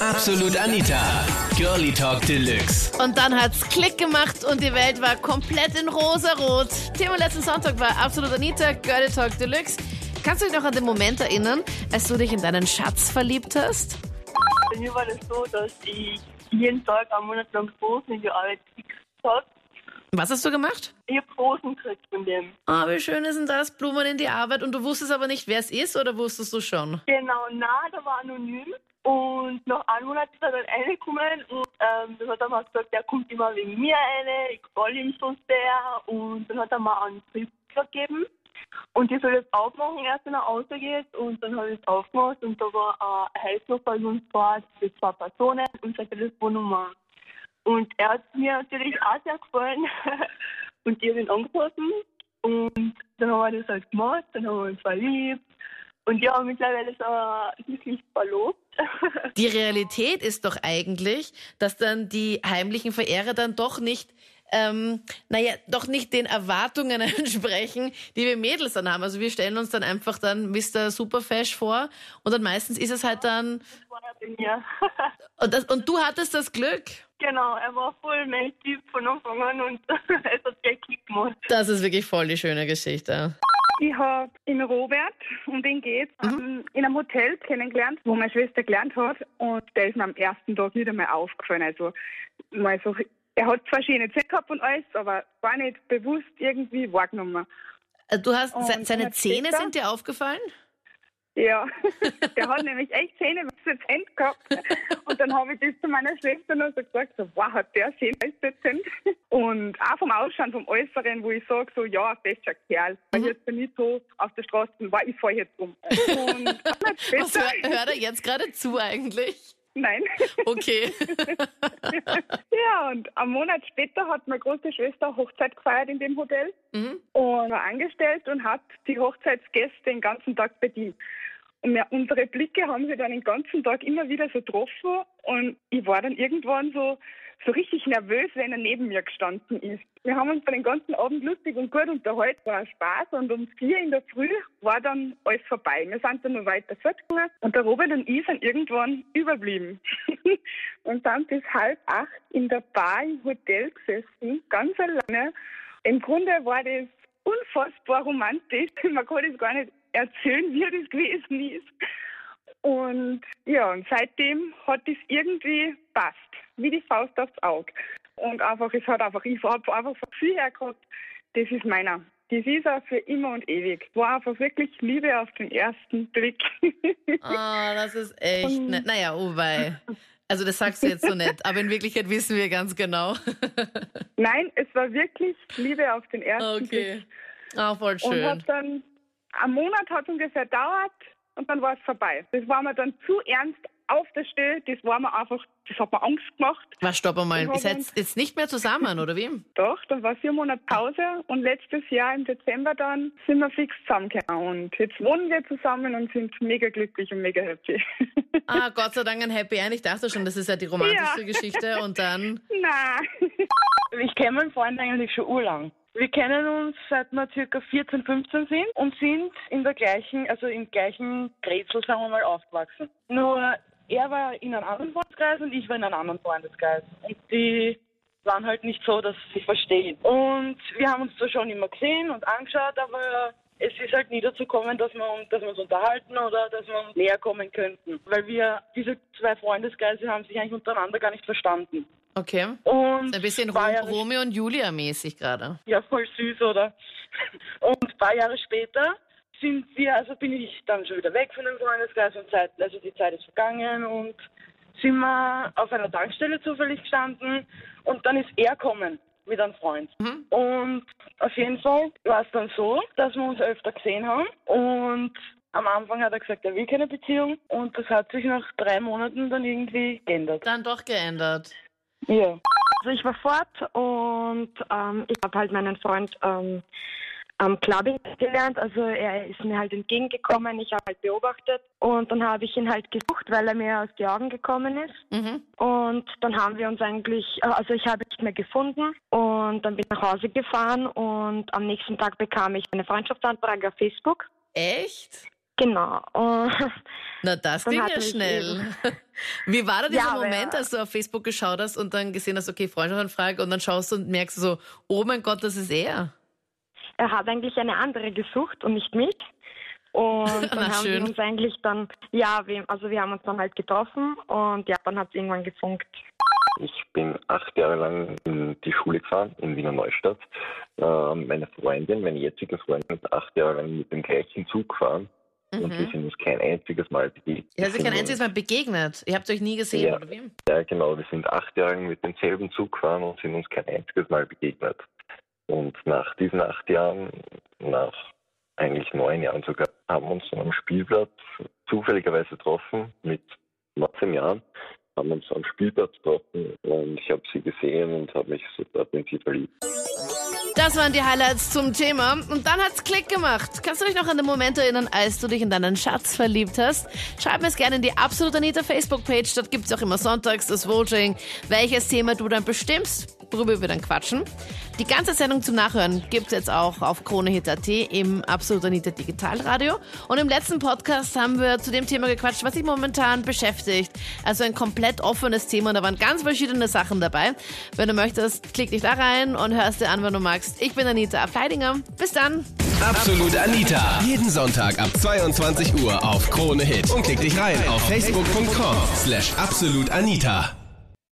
Absolut Anita. Girlie Talk Deluxe. Und dann hat's Klick gemacht und die Welt war komplett in rosarot. Thema letzten Sonntag war Absolut Anita, Girlie Talk Deluxe. Kannst du dich noch an den Moment erinnern, als du dich in deinen Schatz verliebt hast? Bei mir war das so, dass ich jeden Tag einen Monat lang Rosen in die Arbeit gekriegt habe. Was hast du gemacht? Ich habe Rosen gekriegt von dem. Ah, wie schön ist denn das? Blumen in die Arbeit und du wusstest aber nicht, wer es ist oder wusstest du schon? Genau, na, der war anonym. Und nach einem Monat ist er dann reingekommen und ähm, dann hat er mir gesagt, er kommt immer wegen mir rein, ich gefalle ihm so sehr. Und dann hat er mir einen Brief gegeben. Und ich soll jetzt aufmachen, erst wenn er rausgeht. Und dann habe ich es aufgemacht und da war ein Heißnummer in uns Fahrt für zwei Personen und seine Telefonnummer. Und er hat mir natürlich auch sehr gefallen. und ich habe ihn angerufen. Und dann haben wir das halt gemacht, dann haben wir uns verliebt. Und ja, mittlerweile ist er glücklich verlobt. Die Realität ist doch eigentlich, dass dann die heimlichen Verehrer dann doch nicht ähm, naja, doch nicht den Erwartungen entsprechen, die wir Mädels dann haben. Also wir stellen uns dann einfach dann Mr. Superfash vor und dann meistens ist es halt dann. Das war er bei mir. Und, das, und du hattest das Glück. genau, er war voll mein Typ von Anfang an und es hat gleich Klick gemacht. Das ist wirklich voll die schöne Geschichte. Ich habe in Robert, um den geht's, ähm, in einem Hotel kennengelernt, wo meine Schwester gelernt hat. Und der ist mir am ersten Tag nicht einmal aufgefallen. Also mal so, er hat zwar schöne Zähne gehabt und alles, aber war nicht bewusst irgendwie wahrgenommen. Äh, Du hast Und se- seine Zähne sind dir aufgefallen? Ja, der hat nämlich echt Zähne was dezent gehabt. Und dann habe ich das zu meiner Schwester noch so gesagt, so, wow, hat der als dezent? Und auch vom Ausschauen, vom Äußeren, wo ich sage, so, ja, ein fester Kerl. Weil ich jetzt nicht so auf der Straße, war ich fahre jetzt um. Und Was hör, hört er jetzt gerade zu eigentlich? nein. Okay. Ja, und einen Monat später hat meine große Schwester Hochzeit gefeiert in dem Hotel Mhm. und war angestellt und hat die Hochzeitsgäste den ganzen Tag bedient. Wir, unsere Blicke haben sich dann den ganzen Tag immer wieder so getroffen und ich war dann irgendwann so, so richtig nervös, wenn er neben mir gestanden ist. Wir haben uns dann den ganzen Abend lustig und gut unterhalten, war ein Spaß und um vier in der Früh war dann alles vorbei. Wir sind dann noch weiter fortgegangen und der Robert und ich sind irgendwann überblieben und sind bis halb acht in der Bar im Hotel gesessen, ganz alleine. Im Grunde war das unfassbar romantisch. Man kann das gar nicht erzählen, wie das gewesen ist. Und ja, und seitdem hat es irgendwie passt, wie die Faust aufs Auge. Und einfach, es hat einfach, ich habe einfach von viel her gehabt, das ist meiner. Das ist auch für immer und ewig. War einfach wirklich Liebe auf den ersten Blick. Oh, das ist echt nett. Naja, oh wei. Also das sagst du jetzt so nett, aber in Wirklichkeit wissen wir ganz genau. Nein, es war wirklich Liebe auf den ersten Blick. Okay. Ah, voll Und schön. hat dann, ein Monat hat ungefähr dauert und dann war es vorbei. Das war mir dann zu ernst auf der Stelle, das war mir einfach, das hat mir Angst gemacht. Was, stopp mal. Ich Ihr seid jetzt nicht mehr zusammen, oder wie? Doch, dann war vier Monate Pause und letztes Jahr im Dezember dann sind wir fix zusammengekommen. Und jetzt wohnen wir zusammen und sind mega glücklich und mega happy. Ah, Gott sei Dank ein Happy End. Ich dachte schon, das ist ja die romantischste Ja. Geschichte. Und dann, Na, Ich kenne meinen Freund eigentlich schon urlang. Wir kennen uns seit wir circa 14, 15 sind und sind in der gleichen, also im gleichen Grätzl, sagen wir mal, aufgewachsen. Nur er war in einem anderen Freundeskreis und ich war in einem anderen Freundeskreis. Und die waren halt nicht so, dass sie verstehen. Und wir haben uns zwar schon immer gesehen und angeschaut, aber es ist halt nie dazu gekommen, dass wir, dass wir uns unterhalten oder dass wir uns näher kommen könnten. Weil wir, diese zwei Freundeskreise haben sich eigentlich untereinander gar nicht verstanden. Okay. Und Ein bisschen Rom Jahre Romeo und Julia mäßig gerade. ja, voll süß, oder? Und ein paar Jahre später sind wir, also bin ich dann schon wieder weg von dem Freundeskreis und Zeit, also die Zeit ist vergangen und sind wir auf einer Tankstelle zufällig gestanden und dann ist er gekommen mit einem Freund. Und auf jeden Fall war es dann so, dass wir uns öfter gesehen haben und am Anfang hat er gesagt, er will keine Beziehung und das hat sich nach drei Monaten dann irgendwie geändert. Dann doch geändert. Ja. Also ich war fort und ähm, ich habe halt meinen Freund ähm, am Clubbing gelernt. Also er ist mir halt entgegengekommen, ich habe halt beobachtet und dann habe ich ihn halt gesucht, weil er mir aus den Augen gekommen ist. Mhm. Und dann haben wir uns eigentlich, äh, also ich habe ihn nicht mehr gefunden und dann bin ich nach Hause gefahren und am nächsten Tag bekam ich eine Freundschaftsanfrage auf Facebook. Echt? Genau. Und Na, das ging ja schnell. Wie war da dieser Ja, Moment, ja. als du auf Facebook geschaut hast und dann gesehen hast, okay, Freundschaftsanfrage und dann schaust du und merkst so, oh mein Gott, das ist er. er hat eigentlich eine andere gesucht und nicht mich. Und Na, dann haben schön. wir uns eigentlich dann, ja, wir, also wir haben uns dann halt getroffen und ja, dann hat es irgendwann gefunkt. Ich bin acht Jahre lang in die Schule gefahren, in Wiener Neustadt. Ähm, meine Freundin, meine jetzige Freundin, ist acht Jahre lang mit dem gleichen Zug gefahren. Und wir Mhm. sind uns kein einziges Mal begegnet. Ihr habt euch kein einziges Mal begegnet. Ihr habt euch nie gesehen, Ja. oder wie? uns- Ja, genau. Wir sind acht Jahre mit demselben Zug gefahren und sind uns kein einziges Mal begegnet. Und nach diesen acht Jahren, nach eigentlich neun Jahren sogar, haben wir uns einem Spielplatz zufälligerweise getroffen, mit 19 Jahren, haben uns am Spielplatz getroffen und ich habe sie gesehen und habe mich sofort in sie verliebt. Das waren die Highlights zum Thema. Und dann hat's Klick gemacht. Kannst du dich noch an den Moment erinnern, als du dich in deinen Schatz verliebt hast? Schreib mir es gerne in die Absolut Anita Facebook-Page. Dort gibt's auch immer sonntags das Voting, welches Thema du dann bestimmst, worüber wir dann quatschen. Die ganze Sendung zum Nachhören gibt's jetzt auch auf KroneHit.at im Absolut Anita Digitalradio. Und im letzten Podcast haben wir zu dem Thema gequatscht, was sich momentan beschäftigt. Also ein komplett offenes Thema und da waren ganz verschiedene Sachen dabei. Wenn du möchtest, klick dich da rein und hörst dir an, wenn du magst. Ich bin Anita Ableidinger. Bis dann. Absolut Anita. Jeden Sonntag ab 22 Uhr auf Krone Hit. Und klick dich rein auf facebook.com slash absolutanita.